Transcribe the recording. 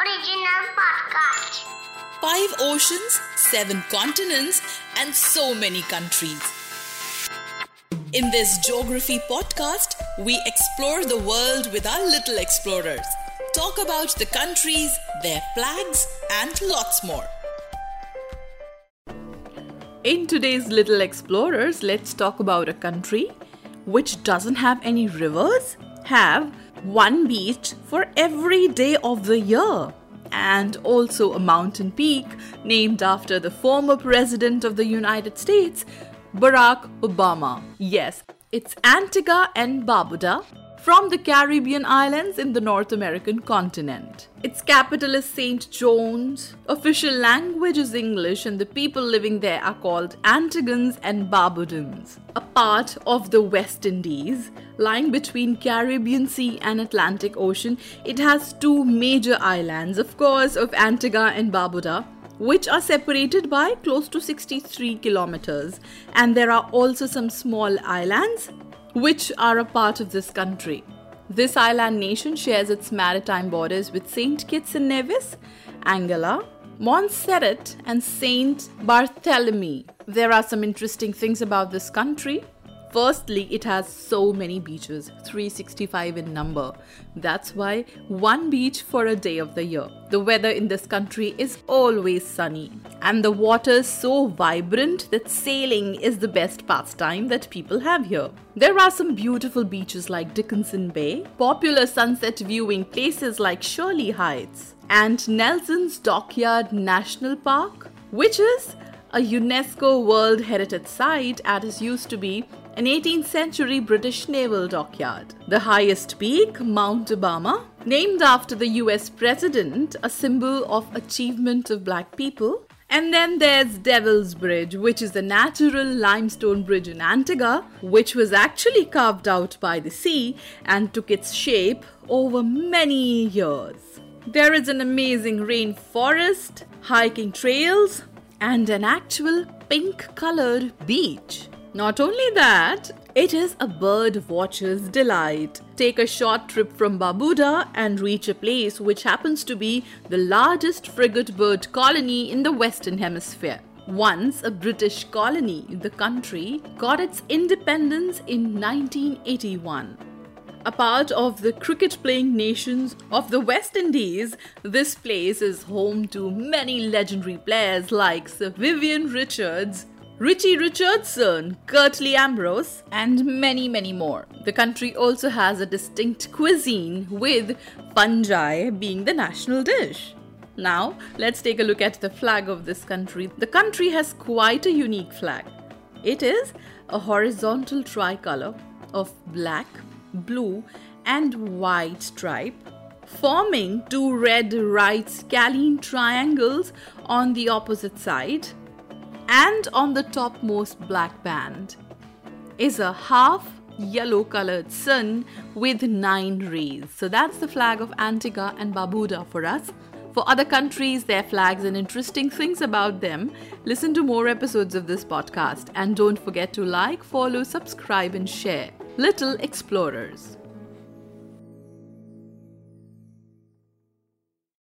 Original podcast. Five oceans, seven continents, and so many countries. In this geography podcast, we explore the world with our little explorers, talk about the countries, their flags, and lots more. In today's Little Explorers, let's talk about a country which doesn't have any rivers, have one beach for every day of the year, and also a mountain peak named after the former president of the United States, Barack Obama. Yes, it's Antigua and Barbuda from the Caribbean islands in the North American continent. Its capital is St. John's. Official language is English, and the people living there are called Antiguans and Barbudans. A part of the West Indies, lying between Caribbean Sea and Atlantic Ocean, it has two major islands, of course, of Antigua and Barbuda which are separated by close to 63 kilometers. And there are also some small islands which are a part of this country. This island nation shares its maritime borders with St. Kitts and Nevis, Anguilla, Montserrat, and St. Barthélemy. There are some interesting things about this country. Firstly, it has so many beaches, 365 in number. That's why one beach for a day of the year. The weather in this country is always sunny, and the water is so vibrant that sailing is the best pastime that people have here. There are some beautiful beaches like Dickinson Bay, popular sunset viewing places like Shirley Heights, and Nelson's Dockyard National Park, which is a UNESCO World Heritage Site as used to be an 18th century British naval dockyard. The highest peak, Mount Obama, named after the US president, a symbol of achievement of black people. And then there's Devil's Bridge, which is a natural limestone bridge in Antigua, which was actually carved out by the sea and took its shape over many years. There is an amazing rainforest, hiking trails, and an actual pink colored beach. Not only that, it is a bird watcher's delight. Take a short trip from Barbuda and reach a place which happens to be the largest frigate bird colony in the Western Hemisphere. Once a British colony, the country got its independence in 1981. A part of the cricket playing nations of the West Indies, this place is home to many legendary players like Sir Vivian Richards, Richie Richardson, Curtly Ambrose, and many, many more. The country also has a distinct cuisine, with fungi being the national dish. Now, let's take a look at the flag of this country. The country has quite a unique flag. It is a horizontal tricolor of black, blue, and white stripe, forming two red right scalene triangles on the opposite side and on the topmost black band is a half yellow colored sun with nine rays. So that's the flag of Antigua and Barbuda for us. For other countries, their flags, and interesting things about them, listen to more episodes of this podcast. And don't forget to like, follow, subscribe, and share. Little Explorers.